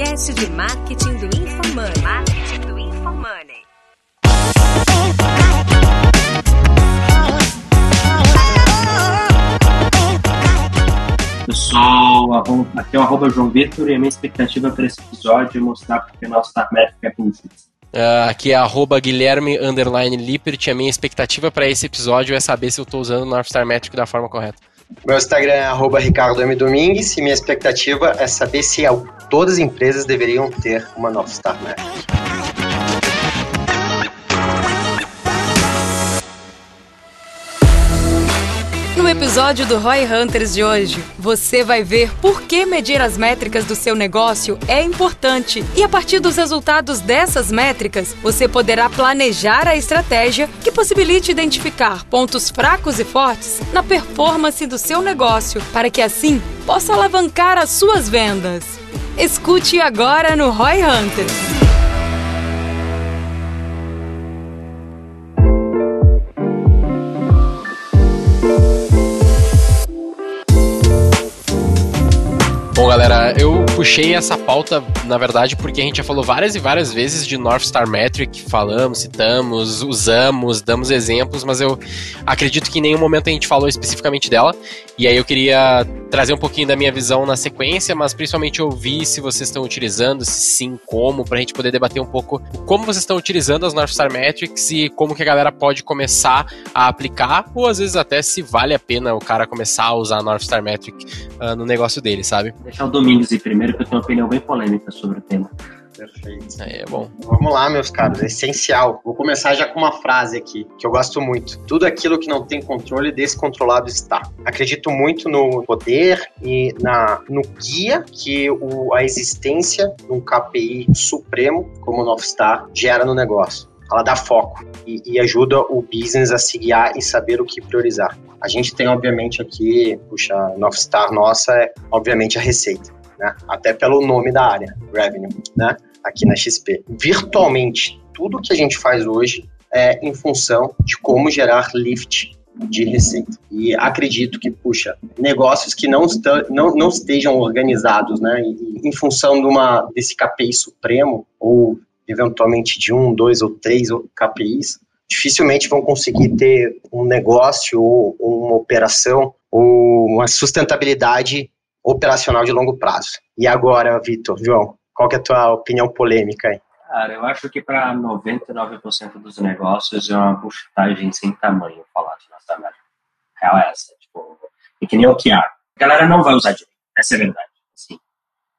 podcast de marketing do InfoMoney. Marketing do InfoMoney. Pessoal, aqui é o arroba João Vitor e a minha expectativa para esse episódio é mostrar porque nosso Star Métrico é bullshit. Uh, aqui é arroba Guilherme Underline Lippert. A minha expectativa para esse episódio é saber se eu estou usando o North Star Metric da forma correta. Meu Instagram é arroba Ricardo M. Domingues e minha expectativa é saber se todas as empresas deveriam ter uma North Star. No episódio do Roy Hunters de hoje, você vai ver por que medir as métricas do seu negócio é importante e a partir dos resultados dessas métricas, você poderá planejar a estratégia que possibilite identificar pontos fracos e fortes na performance do seu negócio para que assim possa alavancar as suas vendas. Escute agora no Roy Hunters. Eu puxei essa pauta, na verdade, porque a gente já falou várias e várias vezes de North Star Metric, falamos, citamos, usamos, damos exemplos, mas eu acredito que em nenhum momento a gente falou especificamente dela. E aí eu queria trazer um pouquinho da minha visão na sequência, mas principalmente ouvir se vocês estão utilizando, se sim, como, para a gente poder debater um pouco como vocês estão utilizando as North Star Metrics e como que a galera pode começar a aplicar, ou às vezes até se vale a pena o cara começar a usar a North Star Metric uh, no negócio dele, sabe? Deixar o Domingos ir primeiro, que eu tenho uma opinião bem polêmica sobre o tema. Perfeito. Aí é bom. Vamos lá, meus caros, é essencial. Vou começar já com uma frase aqui, que eu gosto muito. Tudo aquilo que não tem controle, descontrolado está. Acredito muito no poder e na, no guia que o, a existência de um KPI supremo, como o North Star, gera no negócio ela dá foco e, e, ajuda o business a se guiar e saber o que priorizar. A gente tem, obviamente, aqui, puxa, North Star nossa é, obviamente, a receita, né? Até pelo nome da área, revenue, né? Aqui na XP. Virtualmente, tudo que a gente faz hoje é em função de como gerar lift de receita. E acredito que, puxa, negócios que não, está, não, não estejam organizados, né, em função de uma, desse KPI supremo, ou eventualmente de um, dois ou três KPIs, dificilmente vão conseguir ter um negócio ou uma operação ou uma sustentabilidade operacional de longo prazo. E agora, Vitor, João, qual é a tua opinião polêmica aí? Cara, eu acho que para 99% dos negócios é uma buchitagem sem tamanho falar de nossa métrica. Real é essa. Tipo, e que nem o QR. A galera não vai usar direito. Essa é a verdade. Assim,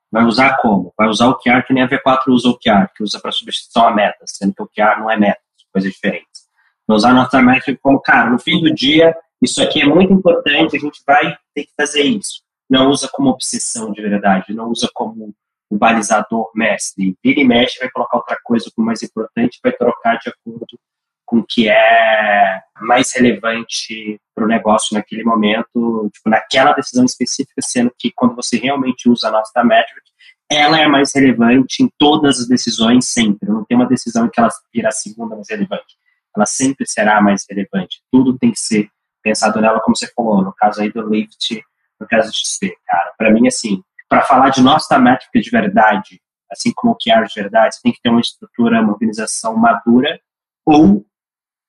vai usar como? Vai usar o QR que nem a V4 usa o QR, que usa para substituição a metas, sendo que o QR não é meta, coisas diferentes. Vai usar a nossa métrica como, cara, no fim do dia, isso aqui é muito importante, a gente vai ter que fazer isso. Não usa como obsessão de verdade, não usa como o balizador mestre. Vira e mexe, vai colocar outra coisa como mais importante, vai trocar de acordo com o que é mais relevante para o negócio naquele momento, tipo, naquela decisão específica, sendo que quando você realmente usa a nossa metric, ela é mais relevante em todas as decisões sempre. Não tem uma decisão que ela vira a segunda mais relevante. Ela sempre será mais relevante. Tudo tem que ser pensado nela, como você falou, no caso aí do Lift, no caso de XP, cara. Para mim, assim, para falar de nossa métrica de verdade, assim como o QR de verdade, você tem que ter uma estrutura, uma organização madura ou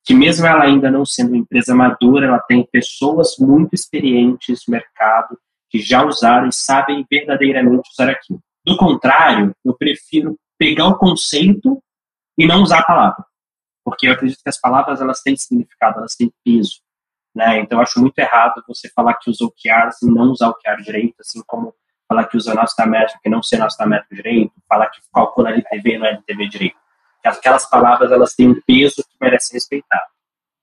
que mesmo ela ainda não sendo uma empresa madura, ela tem pessoas muito experientes no mercado que já usaram e sabem verdadeiramente usar aquilo. Do contrário, eu prefiro pegar o conceito e não usar a palavra, porque eu acredito que as palavras elas têm significado, elas têm peso, né? Então acho muito errado você falar que usou QR e não usar o QR direito, assim como falar que usa nossa métrica e não ser nossa métrica direito, falar que calcula LTV e não LTV direito. Aquelas palavras elas têm um peso que merece ser respeitado.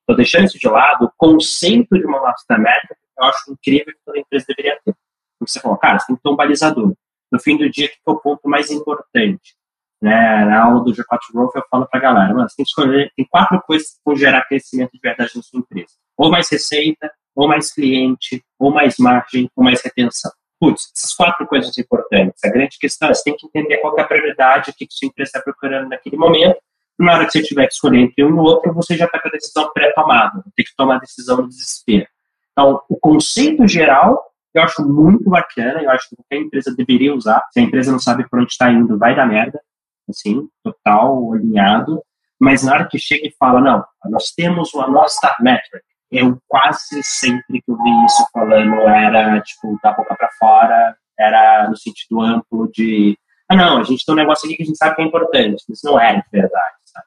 Estou deixando isso de lado, o conceito de uma nossa métrica eu acho incrível que toda empresa deveria ter. Porque você falou, cara, você tem que ter um balizador. No fim do dia, que é o ponto mais importante? Né? Na aula do G4 Growth, eu falo para a galera, você tem que escolher, tem quatro coisas que vão gerar crescimento de verdade na sua empresa. Ou mais receita, ou mais cliente, ou mais margem, ou mais retenção putz, essas quatro coisas importantes. A grande questão é você tem que entender qual é a prioridade, o que, que sua empresa está procurando naquele momento. Na hora que você tiver que escolher entre um e outro, você já está com a decisão pré-tomada. Tem que tomar a decisão no desespero. Então, o conceito geral Eu acho muito bacana, eu acho que qualquer empresa deveria usar. Se a empresa não sabe para onde está indo, vai dar merda, assim, total, alinhado. Mas na hora que chega e fala, não, nós temos uma nossa metric, eu quase sempre que eu vi isso falando era, tipo, da boca para fora, era no sentido amplo de, ah, não, a gente tem um negócio aqui que a gente sabe que é importante, mas não é de verdade, sabe?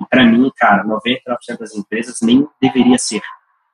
E para mim, cara, 99% das empresas nem deveria ser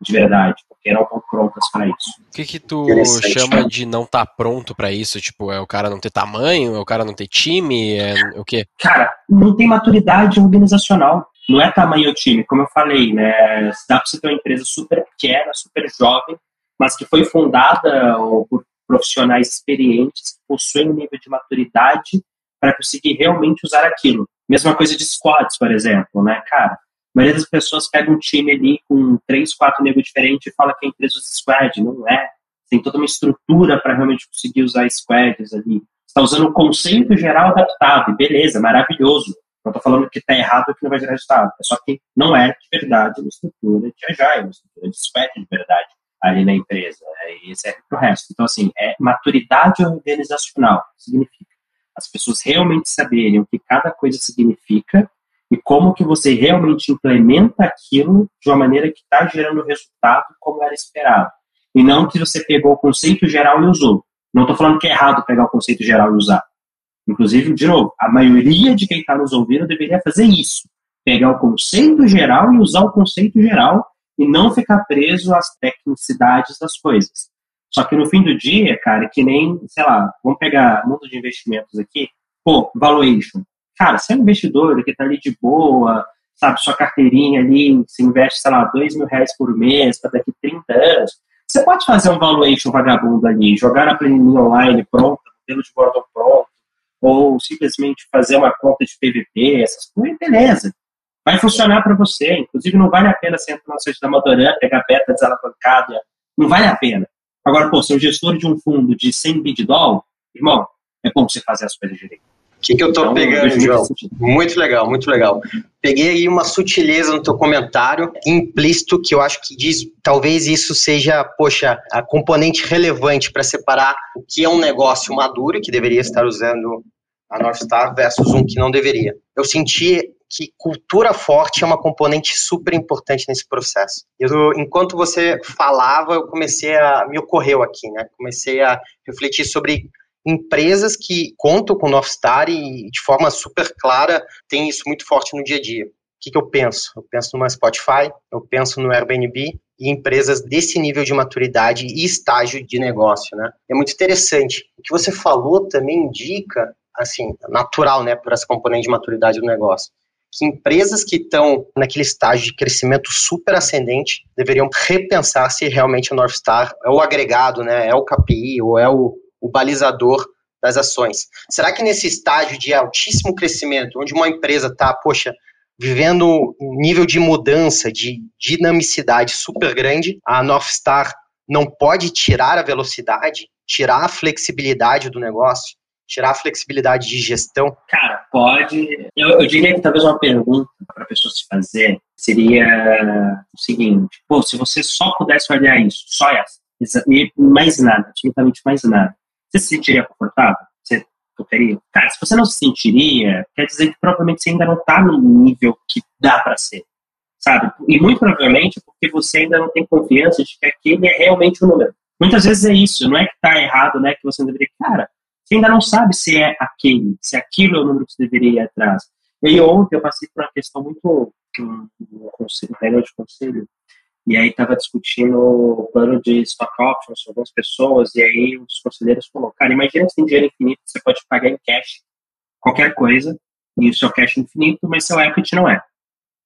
de verdade, porque não estão prontas para isso. O que que tu chama de não estar tá pronto para isso? Tipo, é o cara não ter tamanho, é o cara não ter time, é o quê? Cara, não tem maturidade organizacional. Não é tamanho time, como eu falei, né? Dá para você ter uma empresa super pequena, super jovem, mas que foi fundada por profissionais experientes que possuem um nível de maturidade para conseguir realmente usar aquilo. Mesma coisa de squads, por exemplo, né, cara? A maioria das pessoas pega um time ali com três, quatro negros diferentes e fala que é empresa de squad. Não é. Tem toda uma estrutura para realmente conseguir usar squads ali. está usando o conceito geral adaptado. Beleza, maravilhoso. Não estou falando que está errado que não vai gerar resultado. É só que não é de verdade uma estrutura de agile, uma estrutura de squad de verdade ali na empresa. E serve para o resto. Então, assim, é maturidade organizacional. Significa as pessoas realmente saberem o que cada coisa significa e como que você realmente implementa aquilo de uma maneira que está gerando resultado como era esperado. E não que você pegou o conceito geral e usou. Não estou falando que é errado pegar o conceito geral e usar. Inclusive, de novo, a maioria de quem está nos ouvindo deveria fazer isso. Pegar o conceito geral e usar o conceito geral e não ficar preso às tecnicidades das coisas. Só que no fim do dia, cara, que nem, sei lá, vamos pegar mundo de investimentos aqui, pô, valuation. Cara, você é um investidor que está ali de boa, sabe, sua carteirinha ali, você investe, sei lá, dois mil reais por mês para daqui 30 anos, você pode fazer um valuation vagabundo ali, jogar na planilha online pronta, modelo de Gordon pronto, ou simplesmente fazer uma conta de PVP, essas coisas, beleza. Vai funcionar para você. Inclusive, não vale a pena você entrar no site da Madoran, pegar beta desalavancada. Não vale a pena. Agora, pô, ser o gestor de um fundo de 100 bid doll, irmão, é bom você fazer as coisas direito. O que, que eu tô então, pegando, João? Muito legal, muito legal. Peguei aí uma sutileza no teu comentário, implícito, que eu acho que diz, talvez isso seja, poxa, a componente relevante para separar o que é um negócio maduro, que deveria estar usando a North Star, versus um que não deveria. Eu senti que cultura forte é uma componente super importante nesse processo. Eu, enquanto você falava, eu comecei a me ocorreu aqui, né? Comecei a refletir sobre empresas que contam com o North Star e de forma super clara tem isso muito forte no dia a dia. O que, que eu penso? Eu penso numa Spotify, eu penso no Airbnb e empresas desse nível de maturidade e estágio de negócio, né? É muito interessante. O que você falou também indica, assim, natural, né, por essa componente de maturidade do negócio que empresas que estão naquele estágio de crescimento super ascendente deveriam repensar se realmente o North Star é o agregado, né, é o KPI ou é o, o balizador das ações. Será que nesse estágio de altíssimo crescimento, onde uma empresa está, poxa, vivendo um nível de mudança, de dinamicidade super grande, a North Star não pode tirar a velocidade, tirar a flexibilidade do negócio? tirar a flexibilidade de gestão? Cara, pode. Eu, eu diria que talvez uma pergunta para a pessoa se fazer seria o seguinte: pô, se você só pudesse olhar isso, só essa, mais nada, absolutamente mais nada, você se sentiria confortável? Você tocaria? Cara, se você não se sentiria, quer dizer que provavelmente você ainda não está no nível que dá para ser. Sabe? E muito provavelmente porque você ainda não tem confiança de que aquele é realmente o número. Muitas vezes é isso, não é que está errado, né? Que você não deveria. Cara, você ainda não sabe se é aquele, se aquilo é o número que você deveria ir atrás. E aí ontem eu passei por uma questão muito um, um conselho, um de conselho, e aí estava discutindo o plano de stock options com algumas pessoas, e aí dos conselheiros falou, cara, imagina você tem dinheiro infinito, você pode pagar em cash qualquer coisa, e o seu cash é infinito, mas seu equity não é.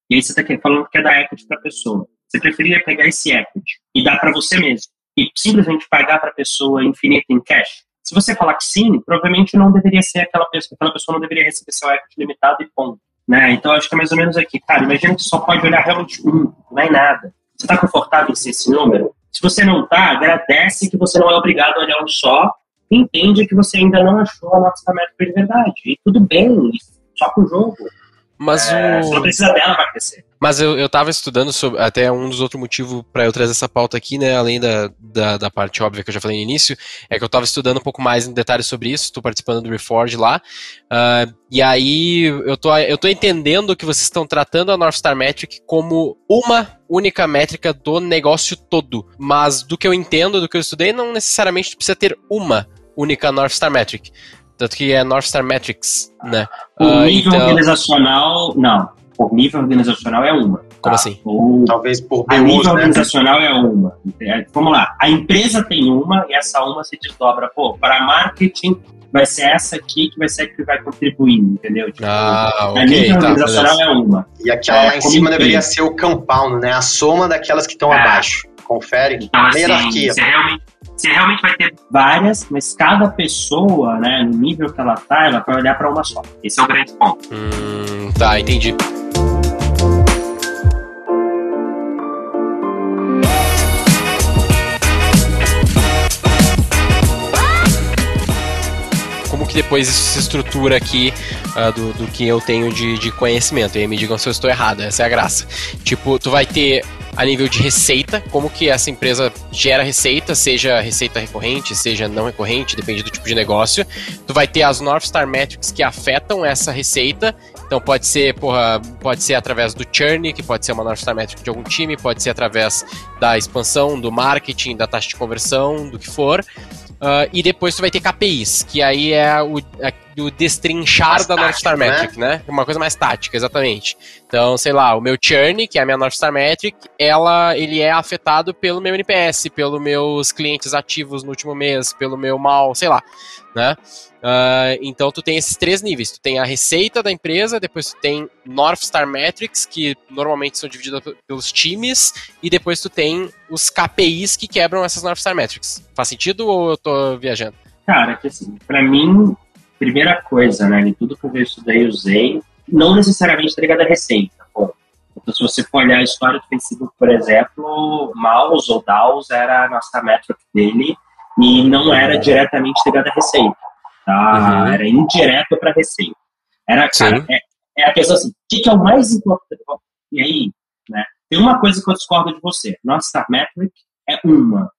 E aí você está falando que é dar equity para a pessoa. Você preferiria pegar esse equity e dar para você mesmo, e simplesmente pagar para a pessoa infinito em cash? Se você falar que sim, provavelmente não deveria ser aquela pessoa, aquela pessoa não deveria receber seu equity limitado e ponto. Né? Então, acho que é mais ou menos aqui. Cara, imagina que só pode olhar realmente um, não é nada. Você está confortável em ser esse número? Se você não está, agradece que você não é obrigado a olhar um só e entende que você ainda não achou a nota métrica de verdade. E tudo bem, só com o jogo. Mas é, o... Você não precisa dela para crescer. Mas eu, eu tava estudando sobre, até um dos outros motivos para eu trazer essa pauta aqui, né, além da, da, da, parte óbvia que eu já falei no início, é que eu tava estudando um pouco mais em detalhes sobre isso, estou participando do Reforge lá, uh, e aí eu tô, eu tô entendendo que vocês estão tratando a North Star Metric como uma única métrica do negócio todo, mas do que eu entendo, do que eu estudei, não necessariamente precisa ter uma única North Star Metric. Tanto que é North Star Metrics, né? O uh, nível então... organizacional, não. Por nível organizacional é uma. Tá? Como assim? Ou, Talvez por A nível né? organizacional é uma. É, vamos lá. A empresa tem uma e essa uma se desdobra. Pô, para marketing vai ser essa aqui que vai ser a que vai contribuir, entendeu? Tipo, ah, okay, a nível tá, organizacional beleza. é uma. E aquela é, lá em cima deveria ser o compound, né? A soma daquelas que estão é. abaixo. Confere. Então, assim, hierarquia. Você realmente você realmente vai ter várias, mas cada pessoa, né, no nível que ela tá, ela vai olhar para uma só. Esse é o grande ponto. Hum, tá, entendi. Que depois isso se estrutura aqui uh, do, do que eu tenho de, de conhecimento. E aí me digam se eu estou errado, essa é a graça. Tipo, tu vai ter a nível de receita, como que essa empresa gera receita, seja receita recorrente, seja não recorrente, depende do tipo de negócio. Tu vai ter as North Star Metrics que afetam essa receita. Então pode ser, porra, pode ser através do churn, que pode ser uma North Star Metric de algum time, pode ser através da expansão, do marketing, da taxa de conversão, do que for. Uh, e depois tu vai ter KPIs, que aí é o, é o destrinchar mais da North Star né? Metric, né? né? Uma coisa mais tática, exatamente. Então, sei lá, o meu churn, que é a minha North Star Metric, ela, ele é afetado pelo meu NPS, pelos meus clientes ativos no último mês, pelo meu mal, sei lá, né? Uh, então tu tem esses três níveis. Tu tem a receita da empresa, depois tu tem North Star Metrics, que normalmente são divididas pelos times, e depois tu tem os KPIs que quebram essas North Star Metrics. Faz sentido ou eu tô viajando? Cara, que assim, pra mim, primeira coisa, né, de tudo que eu estudei usei, não necessariamente tá ligado à receita. Pô. Então, se você for olhar a história do Facebook, por exemplo, Mouse ou DAOs era a nossa metric dele e não era diretamente ligado à receita tá? Uhum. Era indireto para receita. Era, cara, é, é, a questão assim, o que, que, é o mais importante? E aí, né? Tem uma coisa que eu discordo de você. Nossa Metric é uma.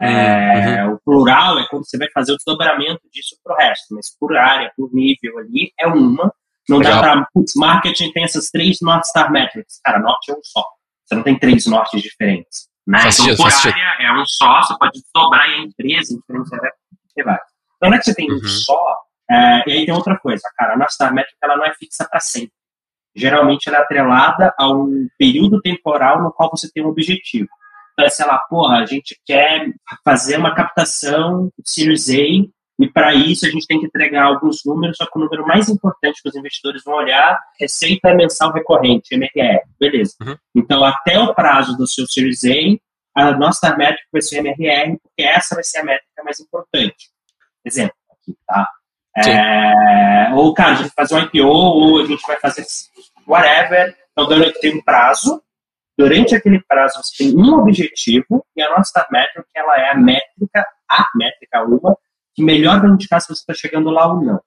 É, uhum. O plural é quando você vai fazer o desdobramento disso pro resto, mas por área, por nível ali, é uma. Não Legal. dá pra. Putz, marketing tem essas três North Star Metrics. Cara, norte é um só. Você não tem três nortes diferentes. Né? Faz então, por área é um só, você pode desdobrar em três, em diferentes áreas. Então não é que você tem uhum. um só, é, e aí tem outra coisa, cara, a nossa métrica ela não é fixa para sempre. Geralmente ela é atrelada a um período temporal no qual você tem um objetivo. Sei lá, porra, a gente quer fazer uma captação Series A e para isso a gente tem que entregar alguns números, só que o número mais importante que os investidores vão olhar é receita mensal recorrente, MRR. Beleza. Uhum. Então, até o prazo do seu Series A, a nossa métrica vai ser MRR, porque essa vai ser a métrica mais importante. Exemplo aqui, tá? É, ou, cara, a gente vai fazer um IPO, ou a gente vai fazer whatever. Então, durante, tem um prazo. Durante aquele prazo, você tem um objetivo, e a nossa métrica, ela é a métrica, a métrica uma, que melhor vai indicar se você está chegando lá ou não.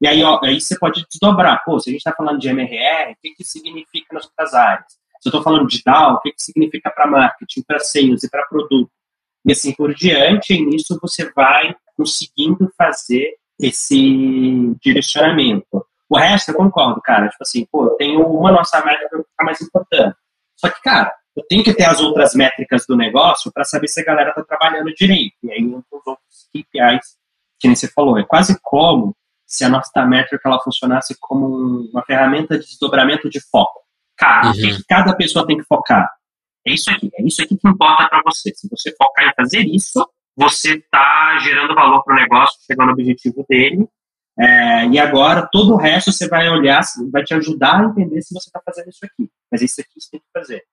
E aí, ó, aí você pode desdobrar. Pô, se a gente está falando de MRR, o que, que significa nas outras áreas? Se eu estou falando de DAO, o que, que significa para marketing, para sales e para produto? E assim por diante, e nisso você vai conseguindo fazer esse direcionamento. O resto eu concordo, cara. Tipo assim, pô, tenho uma nossa métrica que ficar mais importante. Só que, cara, eu tenho que ter as outras métricas do negócio para saber se a galera tá trabalhando direito. E aí, os outros KPIs, que nem você falou, é quase como se a nossa métrica ela funcionasse como uma ferramenta de desdobramento de foco. Cara, uhum. o que cada pessoa tem que focar? É isso aqui, é isso aqui que importa para você. Se você focar em fazer isso, você está gerando valor para o negócio, chegando no objetivo dele. É, e agora todo o resto você vai olhar, vai te ajudar a entender se você está fazendo isso aqui. Mas isso aqui você tem que fazer.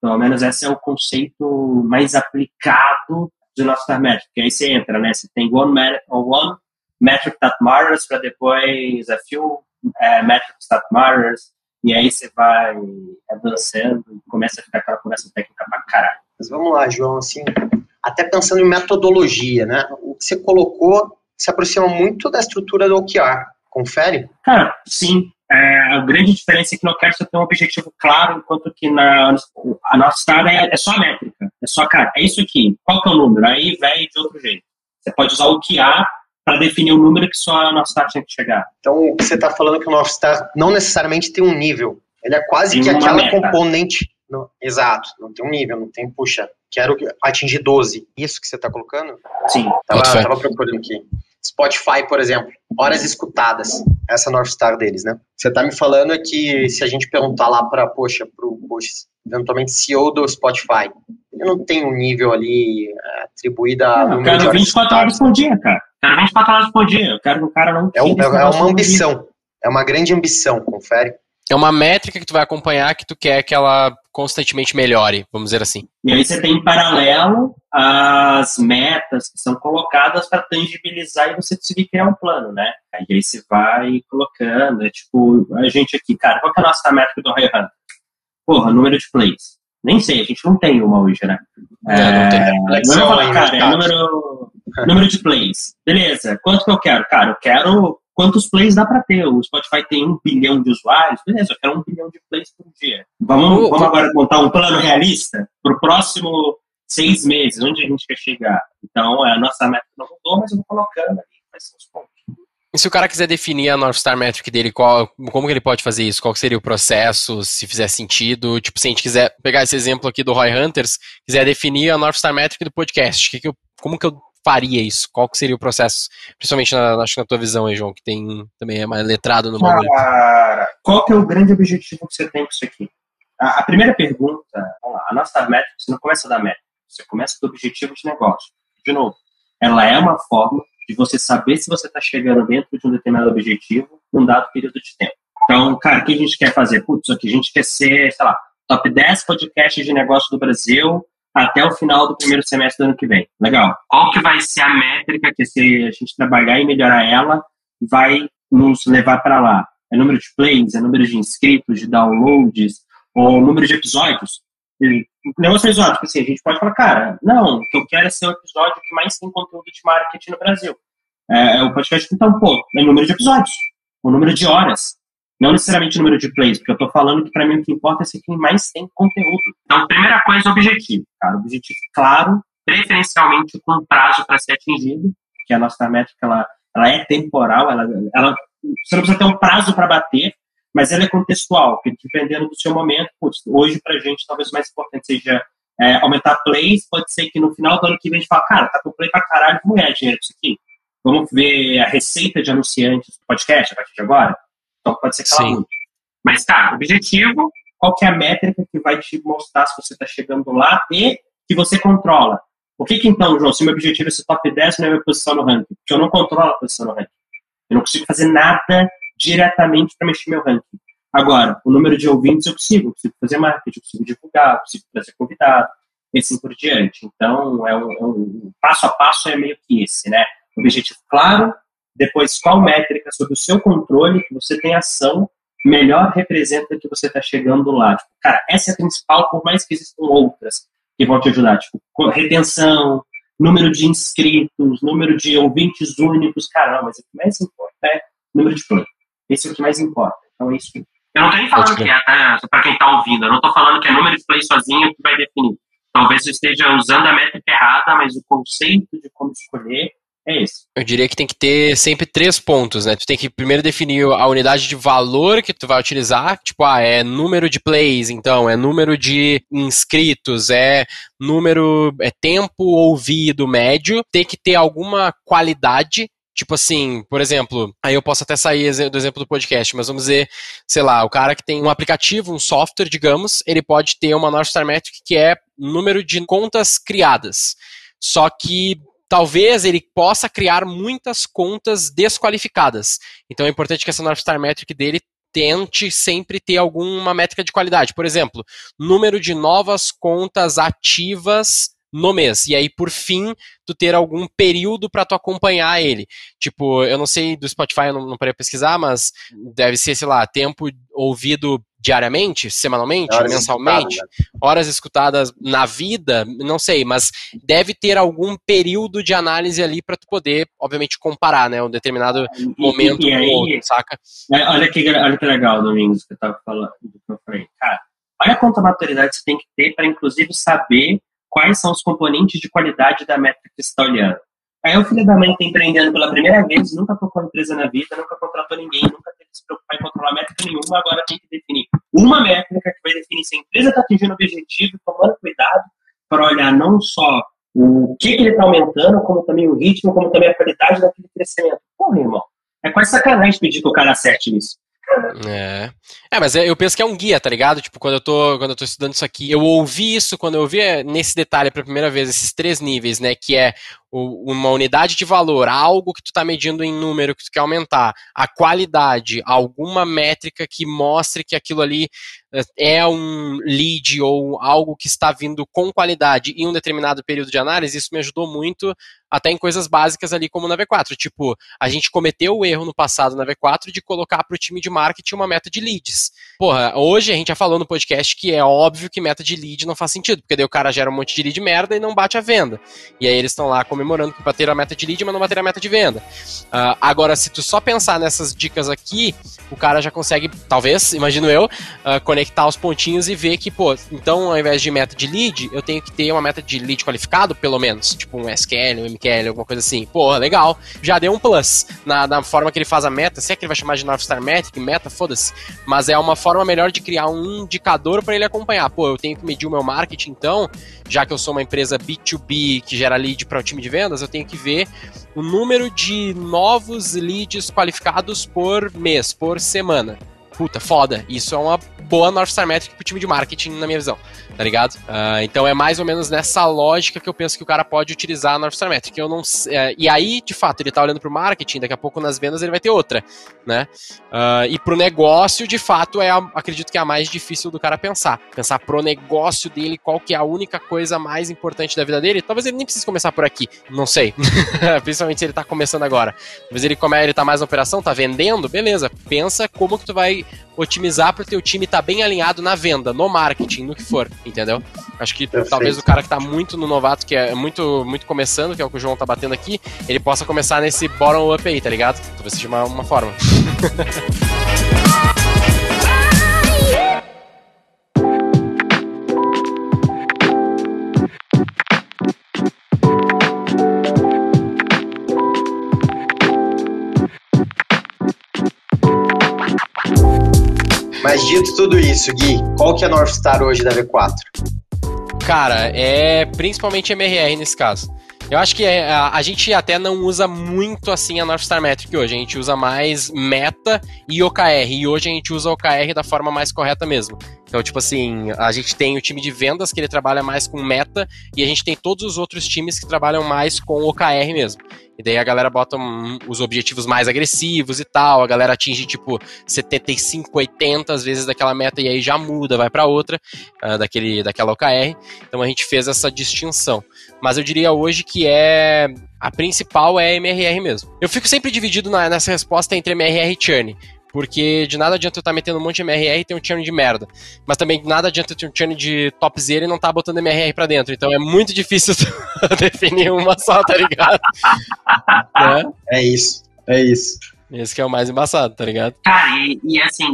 Pelo menos esse é o conceito mais aplicado do nosso Star Metric. Aí você entra, né? Você tem one, metric, one metric that matters, para depois a few uh, metrics that matters, e aí você vai avançando e começa a ficar aquela conversa técnica pra caralho. Mas vamos lá, João, assim, até pensando em metodologia, né? O que você colocou se aproxima muito da estrutura do OKR. Confere? Cara, sim. É, a grande diferença é que no Occur você tem um objetivo claro, enquanto que na, a North Star é, é só a métrica. É só, cara, é isso aqui. Qual que é o número? Aí vai de outro jeito. Você pode usar o que há para definir o número que só a North Star tinha que chegar. Então, você está falando que o North Star não necessariamente tem um nível. Ele é quase tem que aquela meta. componente. No, exato, não tem um nível, não tem, puxa, quero atingir 12. Isso que você está colocando? Sim. Tava, tava procurando aqui. Spotify, por exemplo, horas escutadas, essa North Star deles, né? Você tá me falando é que se a gente perguntar lá para, poxa, pro, poxa, eventualmente CEO do Spotify, ele não tem um nível ali é, atribuído a. Não, eu quero 24 horas por dia, cara. Eu quero 24 horas por dia. Eu quero que o cara não. É, um, é uma ambição. É uma grande ambição, confere é uma métrica que tu vai acompanhar que tu quer que ela constantemente melhore, vamos dizer assim. E aí você tem em paralelo as metas que são colocadas para tangibilizar e você conseguir criar um plano, né? E aí você vai colocando, é tipo, a gente aqui, cara, qual que é a nossa métrica do High Hunter? Porra, número de plays. Nem sei, a gente não tem uma hoje, né? É, não, não tem. É, não vou falar, cara, é número, número de plays. Beleza, quanto que eu quero? Cara, eu quero quantos plays dá para ter. O Spotify tem um bilhão de usuários, beleza, eu quero um bilhão de plays por dia. Vamos, vamos agora montar um plano realista para o próximo seis meses, onde a gente quer chegar. Então, a nossa meta não mudou, mas eu vou colocando ali quais são os pontos. E se o cara quiser definir a North Star Metric dele, qual, como que ele pode fazer isso? Qual seria o processo, se fizer sentido? Tipo, se a gente quiser pegar esse exemplo aqui do Roy Hunters, quiser definir a North Star Metric do podcast, que que eu, como que eu faria isso? Qual que seria o processo? Principalmente na, acho na tua visão aí, João, que tem também é mais letrado no bagulho. Cara, qual que é o grande objetivo que você tem com isso aqui? A, a primeira pergunta, a nossa métrica, você não começa da métrica, você começa do objetivo de negócio. De novo, ela é uma forma de você saber se você está chegando dentro de um determinado objetivo num dado período de tempo. Então, cara, o que a gente quer fazer? Putz, aqui a gente quer ser, sei lá, top 10 podcasts de negócio do Brasil até o final do primeiro semestre do ano que vem. Legal. Qual que vai ser a métrica que se a gente trabalhar e melhorar ela vai nos levar para lá? É número de plays, é número de inscritos, de downloads, ou número de episódios? E, negócio exótico, assim, a gente pode falar, cara, não, o que eu quero é ser o episódio que mais tem conteúdo de marketing no Brasil. É, é o podcast, então, pô, é o número de episódios, o número de horas. Não necessariamente o número de plays, porque eu estou falando que para mim o que importa é ser quem mais tem conteúdo. Então, primeira coisa, objetivo. Cara, objetivo claro, preferencialmente com prazo para ser atingido, porque a nossa métrica ela, ela é temporal, ela, ela, você não precisa ter um prazo para bater, mas ela é contextual, porque dependendo do seu momento, putz, hoje para a gente talvez o mais importante seja é, aumentar plays, pode ser que no final do ano que vem a gente fale, cara, tá com play pra caralho, vamos ganhar dinheiro isso aqui. Vamos ver a receita de anunciantes do podcast a partir de agora. Então pode ser que ela mude. Mas tá, objetivo, qual que é a métrica que vai te mostrar se você está chegando lá e que você controla. O que, que então, João, se meu objetivo é ser top 10 na minha posição no ranking? Porque eu não controlo a posição no ranking. Eu não consigo fazer nada diretamente para mexer meu ranking. Agora, o número de ouvintes eu consigo, eu consigo fazer marketing, eu consigo divulgar, eu consigo trazer convidado, e assim por diante. Então, é um, é um, passo a passo é meio que esse, né? Objetivo claro, depois, qual métrica sob o seu controle que você tem ação melhor representa que você está chegando lá. Tipo, cara, essa é a principal, por mais que existam outras que vão te ajudar. Tipo, retenção, número de inscritos, número de ouvintes únicos. Caramba, mas o que mais importa é número de play. Esse é o que mais importa. Então é isso. Eu não estou nem falando que é, tá? para quem está ouvindo, eu não estou falando que é número de play sozinho que vai definir. Talvez você esteja usando a métrica errada, mas o conceito de como escolher é isso. Eu diria que tem que ter sempre três pontos, né? Tu tem que primeiro definir a unidade de valor que tu vai utilizar, tipo, ah, é número de plays, então, é número de inscritos, é número, é tempo ouvido médio, tem que ter alguma qualidade Tipo assim, por exemplo, aí eu posso até sair do exemplo do podcast, mas vamos dizer, sei lá, o cara que tem um aplicativo, um software, digamos, ele pode ter uma North Star Metric que é número de contas criadas. Só que talvez ele possa criar muitas contas desqualificadas. Então é importante que essa North Star Metric dele tente sempre ter alguma métrica de qualidade. Por exemplo, número de novas contas ativas no mês. E aí, por fim, tu ter algum período para tu acompanhar ele. Tipo, eu não sei do Spotify, eu não, não parei pesquisar, mas deve ser, sei lá, tempo ouvido diariamente, semanalmente, horas mensalmente, escutadas, né? horas escutadas na vida, não sei, mas deve ter algum período de análise ali para tu poder, obviamente, comparar, né, um determinado e, momento e, e aí, outro, saca? É, olha que, olha que legal, Domingos, que eu tava falando, que eu falei, cara, olha quanta maturidade você tem que ter para, inclusive, saber quais são os componentes de qualidade da métrica que você está olhando. Aí o filho da mãe está empreendendo pela primeira vez, nunca tocou empresa na vida, nunca contratou ninguém, nunca teve que se preocupar em controlar métrica nenhuma, agora tem que definir uma métrica que vai definir se a empresa está atingindo o objetivo, tomando cuidado para olhar não só o que, que ele está aumentando, como também o ritmo, como também a qualidade daquele crescimento. Porra, irmão, é quase sacanagem pedir que o cara acerte nisso. É. É, mas é, eu penso que é um guia, tá ligado? Tipo, quando eu tô, quando eu tô estudando isso aqui, eu ouvi isso, quando eu ouvi é, nesse detalhe pela primeira vez, esses três níveis, né? Que é uma unidade de valor, algo que tu está medindo em número que tu quer aumentar, a qualidade, alguma métrica que mostre que aquilo ali é um lead ou algo que está vindo com qualidade em um determinado período de análise, isso me ajudou muito até em coisas básicas ali como na V4. Tipo, a gente cometeu o erro no passado na V4 de colocar para o time de marketing uma meta de leads. Porra, hoje a gente já falou no podcast que é óbvio que meta de lead não faz sentido, porque daí o cara gera um monte de lead merda e não bate a venda. E aí eles estão lá comemorando que bater a meta de lead, mas não bater a meta de venda. Uh, agora, se tu só pensar nessas dicas aqui, o cara já consegue, talvez, imagino eu, uh, conectar os pontinhos e ver que, pô, então ao invés de meta de lead, eu tenho que ter uma meta de lead qualificado, pelo menos, tipo um SQL, um MQL, alguma coisa assim. Pô, legal, já deu um plus na, na forma que ele faz a meta, se é que ele vai chamar de North Star Metric, meta, foda-se, mas é uma forma melhor de criar um indicador para ele acompanhar. Pô, eu tenho que medir o meu marketing, então, já que eu sou uma empresa B2B que gera lead para o time de vendas, eu tenho que ver o número de novos leads qualificados por mês, por semana. Puta, foda. Isso é uma boa North Star Metric pro time de marketing, na minha visão tá ligado? Uh, então é mais ou menos nessa lógica que eu penso que o cara pode utilizar a North Star Metric. Eu não, é, e aí, de fato, ele tá olhando pro marketing, daqui a pouco nas vendas ele vai ter outra, né? Uh, e pro negócio, de fato, é a, acredito que é a mais difícil do cara pensar. Pensar pro negócio dele, qual que é a única coisa mais importante da vida dele. Talvez ele nem precise começar por aqui, não sei. Principalmente se ele tá começando agora. Talvez ele, come, ele tá mais na operação, tá vendendo, beleza. Pensa como que tu vai otimizar pro teu time estar tá bem alinhado na venda, no marketing, no que for entendeu? Acho que Perfeito. talvez o cara que tá muito no novato, que é muito, muito começando, que é o que o João tá batendo aqui, ele possa começar nesse bottom-up aí, tá ligado? Talvez seja uma, uma forma. Mas dito tudo isso, Gui, qual que é a North Star hoje da V4? Cara, é principalmente MRR nesse caso. Eu acho que é, a, a, gente até não usa muito assim a North Star Metric hoje. A gente usa mais meta e OKR. E hoje a gente usa OKR da forma mais correta mesmo. Então, tipo assim, a gente tem o time de vendas que ele trabalha mais com meta e a gente tem todos os outros times que trabalham mais com OKR mesmo. E daí a galera bota um, os objetivos mais agressivos e tal, a galera atinge tipo 75, 80 às vezes daquela meta e aí já muda, vai para outra, uh, daquele, daquela OKR. Então a gente fez essa distinção. Mas eu diria hoje que é a principal é MRR mesmo. Eu fico sempre dividido na, nessa resposta entre MRR e churn. Porque de nada adianta eu estar tá metendo um monte de MRR e ter um churn de merda. Mas também de nada adianta eu ter um churn de topzera e não tá botando MRR pra dentro. Então é muito difícil definir uma só, tá ligado? né? É isso. É isso. Esse que é o mais embaçado, tá ligado? Cara, e, e assim,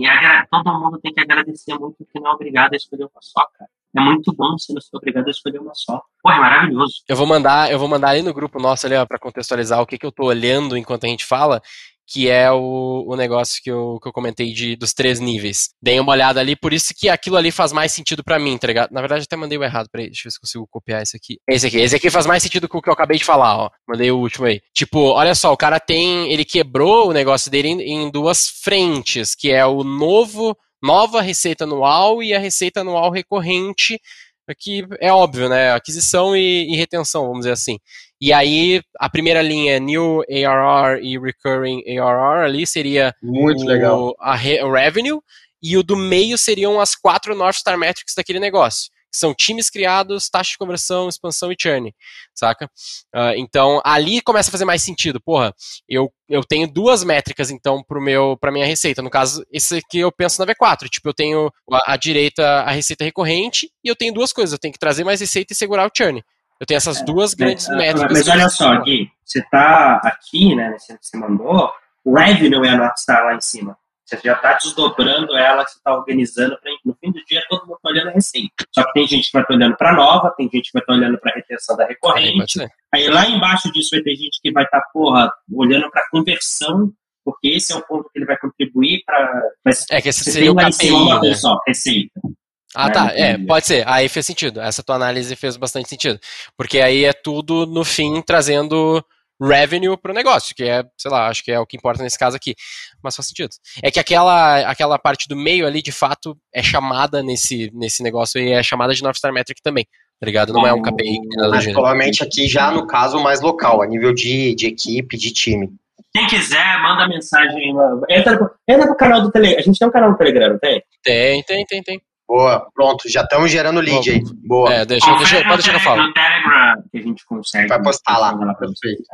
todo mundo tem que agradecer muito que não é obrigado a escolher uma só, cara. É muito bom você não ser obrigado a escolher uma só. Pô, é maravilhoso. Eu vou mandar, eu vou mandar ali no grupo nosso ali, ó, pra contextualizar o que, que eu tô olhando enquanto a gente fala que é o, o negócio que eu, que eu comentei de, dos três níveis. Dei uma olhada ali, por isso que aquilo ali faz mais sentido para mim, tá ligado? Na verdade, até mandei o errado, peraí, deixa eu ver se consigo copiar esse aqui. Esse aqui, esse aqui faz mais sentido com o que eu acabei de falar, ó. Mandei o último aí. Tipo, olha só, o cara tem, ele quebrou o negócio dele em, em duas frentes, que é o novo, nova receita anual e a receita anual recorrente, que é óbvio, né? Aquisição e, e retenção, vamos dizer assim. E aí, a primeira linha, New ARR e Recurring ARR, ali seria Muito o, legal. A re, o revenue, e o do meio seriam as quatro North Star Metrics daquele negócio. que são times criados, taxa de conversão, expansão e churn, saca? Uh, então, ali começa a fazer mais sentido. Porra, eu, eu tenho duas métricas, então, pro meu, pra minha receita. No caso, esse aqui eu penso na V4. Tipo, eu tenho a, a direita, a receita recorrente, e eu tenho duas coisas. Eu tenho que trazer mais receita e segurar o churn. Eu tenho essas duas grandes é, métricas. Mas olha só, Gui, você está aqui, né, você mandou, o revenue é a North Star lá em cima. Você já está desdobrando ela, você está organizando para no fim do dia todo mundo tá olhando a receita. Só que tem gente que vai estar tá olhando para nova, tem gente que vai estar tá olhando para retenção da recorrente. Aí lá embaixo disso vai ter gente que vai estar, tá, porra, olhando para conversão, porque esse é o ponto que ele vai contribuir para. É que esse seria o KPI, né? só, receita. Ah, tá. É, pode ser. Aí fez sentido. Essa tua análise fez bastante sentido. Porque aí é tudo, no fim, trazendo revenue para o negócio, que é, sei lá, acho que é o que importa nesse caso aqui. Mas faz sentido. É que aquela, aquela parte do meio ali, de fato, é chamada nesse, nesse negócio e é chamada de North Star Metric também. Tá ligado? Não é um KPI. Mas provavelmente aqui já no caso mais local, a nível de, de equipe, de time. Quem quiser, manda mensagem. Entra, entra pro canal do Telegram. A gente tem um canal no Telegram, não tem? Tem, tem, tem, tem. Boa, pronto, já estamos gerando lead aí. Boa. É, deixa, deixa, pode deixar que eu falo. No Telegram que a gente consegue. Vai postar lá. lá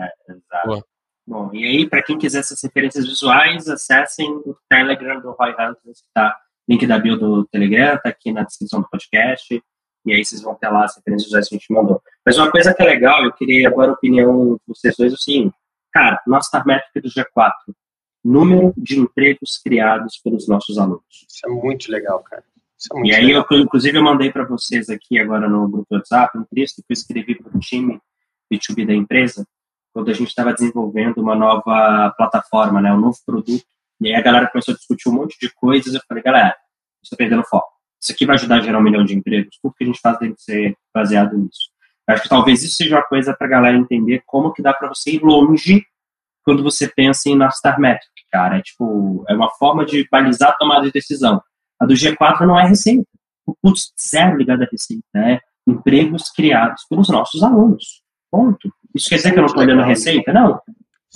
é, exato. Bom, e aí, para quem quiser essas referências visuais, acessem o Telegram do Roy Hunters, tá? Link da bio do Telegram, tá aqui na descrição do podcast. E aí vocês vão ter lá as referências visuais que a gente mandou. Mas uma coisa que é legal, eu queria agora a opinião de vocês dois, é o seguinte. Cara, nossa métrica do G4, número de empregos criados pelos nossos alunos. Isso é muito legal, cara. É e aí, eu, inclusive, eu mandei para vocês aqui agora no grupo WhatsApp um texto que eu escrevi para o time B2B da empresa, quando a gente estava desenvolvendo uma nova plataforma, né, um novo produto. E aí a galera começou a discutir um monte de coisas. Eu falei, galera, estou perdendo foco. Isso aqui vai ajudar a gerar um milhão de empregos. Tudo que a gente faz tem que ser baseado nisso. Eu acho que talvez isso seja uma coisa para a galera entender como que dá para você ir longe quando você pensa em Nastar Metric, cara. É tipo, é uma forma de balizar a tomada de decisão. A do G4 não é receita. O putz, zero ligado à receita. É empregos criados pelos nossos alunos. Ponto. Isso quer dizer que eu não estou olhando a receita? Não.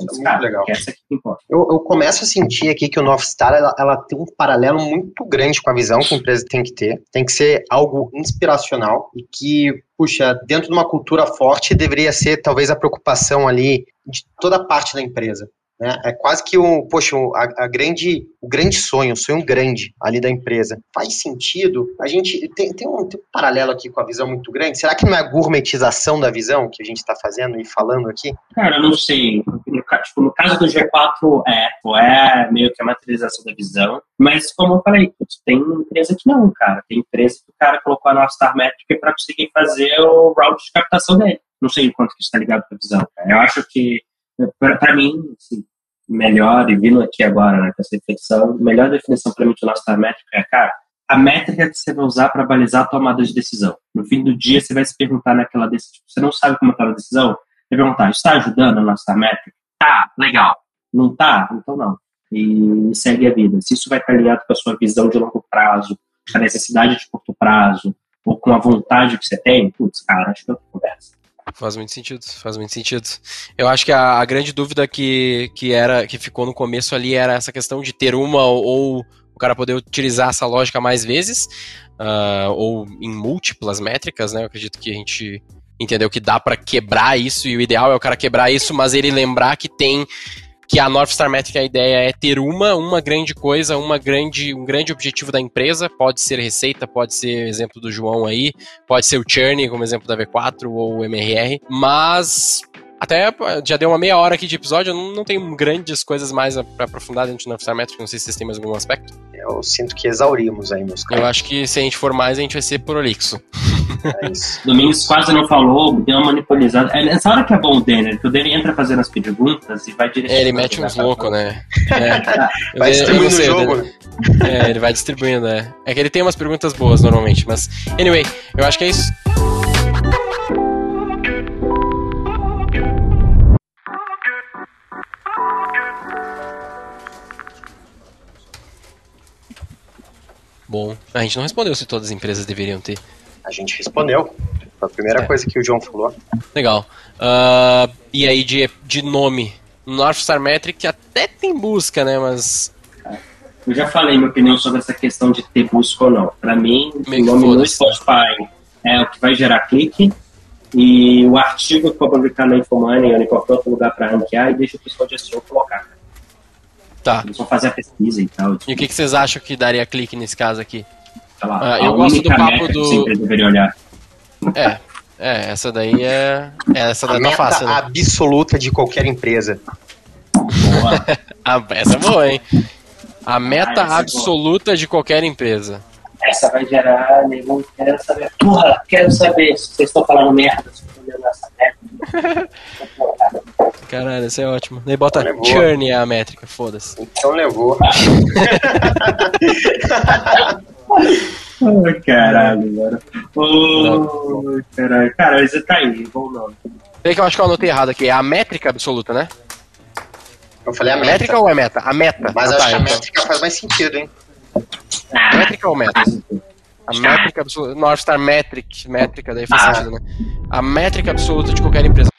É cara, legal. Essa aqui que importa. Eu, eu, começo a sentir aqui que o North Star ela, ela, tem um paralelo muito grande com a visão que a empresa tem que ter. Tem que ser algo inspiracional e que, puxa, dentro de uma cultura forte deveria ser talvez a preocupação ali de toda a parte da empresa. Né? É quase que um, poxa, a, a, grande, o grande sonho, o sonho grande ali da empresa. Faz sentido? A gente tem, tem, um, tem um paralelo aqui com a visão muito grande. Será que não é a gourmetização da visão que a gente está fazendo e falando aqui? Cara, eu não sei. No, tipo, no caso do G4 é, é meio que a materialização da visão, mas como eu falei, tem empresa que não, cara. Tem empresa que o cara colocou a nossa Star Metric para conseguir fazer o route de captação dele. Não sei o quanto que está ligado com a visão. Cara. Eu acho que para mim, assim, melhor, e vindo aqui agora né, com essa reflexão, melhor definição para mim de nossa métrica é, cara, a métrica que você vai usar para balizar a tomada de decisão. No fim do dia, você vai se perguntar naquela decisão, você não sabe como está a decisão, você vai perguntar, está ajudando a nossa métrica? Tá, legal. Não tá? Então não. E segue a vida. Se isso vai estar ligado com a sua visão de longo prazo, com a necessidade de curto prazo, ou com a vontade que você tem, putz, cara, acho que conversa. Faz muito sentido, faz muito sentido. Eu acho que a, a, grande dúvida que, que era que ficou no começo ali era essa questão de ter uma ou o cara poder utilizar essa lógica mais vezes, uh, ou em múltiplas métricas, né? Eu acredito que a gente entendeu que dá para quebrar isso e o ideal é o cara quebrar isso, mas ele lembrar que tem que a North Star Metric a ideia é ter uma, uma grande coisa, uma grande, um grande objetivo da empresa, pode ser receita, pode ser exemplo do João aí, pode ser o churn, como exemplo da V4 ou o MRR, mas até já deu uma meia hora aqui de episódio, eu não, não tenho grandes coisas mais para aprofundar dentro do Star Metric, não sei se vocês têm mais algum aspecto. Eu sinto que exaurimos aí, meus caras. Eu acho que se a gente for mais, a gente vai ser prolixo. É isso. Domingos quase não falou, deu uma manipulizada. É nessa hora que é bom o Denner, que o Denner entra fazendo as perguntas e vai direcionando. É, ele mete uns loucos, né? É. vai distribuindo o jogo, né? É, ele vai distribuindo, né? É que ele tem umas perguntas boas normalmente, mas. Anyway, eu acho que é isso. A gente não respondeu se todas as empresas deveriam ter. A gente respondeu. Foi a primeira é. coisa que o João falou. Legal. Uh, e aí de, de nome? North Star Metric até tem busca, né? Mas. Eu já falei minha opinião sobre essa questão de ter busca ou não. Para mim, o nome no Spotify é o que vai gerar clique e o artigo que for publicar na Infomoney ou em qualquer outro lugar para ranquear e deixa o pessoal de SEO colocar. Tá. Eles vão fazer a pesquisa e tal. E o que, que vocês acham que daria clique nesse caso aqui? Sei lá, Ah, a eu gosto do papo meta que do- você sempre deveria olhar. É, é, essa daí é. é, Essa A daí tá meta fácil, né? absoluta de qualquer empresa. Boa. Ah, essa é boa, hein? A meta essa é absoluta de qualquer empresa. Essa vai gerar, nego, quero saber. Porra, quero saber se vocês estão falando merda sobre essa merda. Caralho, essa é ótimo. Daí bota boa. churn é a métrica, foda-se. Então levou. Ai, caralho, mano. Ô, caralho. Cara, esse tá aí, bom nome. Peraí que eu acho que eu anotei errado aqui. É a métrica absoluta, né? Eu falei a meta. Métrica ou é meta? A meta. Mas Ah, acho tá, que a então. métrica faz mais sentido, hein? Métrica ou meta? A métrica absoluta. North Star Metric, métrica, daí faz Ah. sentido, né? A métrica absoluta de qualquer empresa.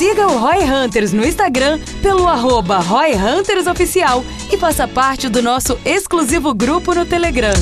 Siga o Roy Hunters no Instagram pelo arroba Roy Hunters Oficial e faça parte do nosso exclusivo grupo no Telegram.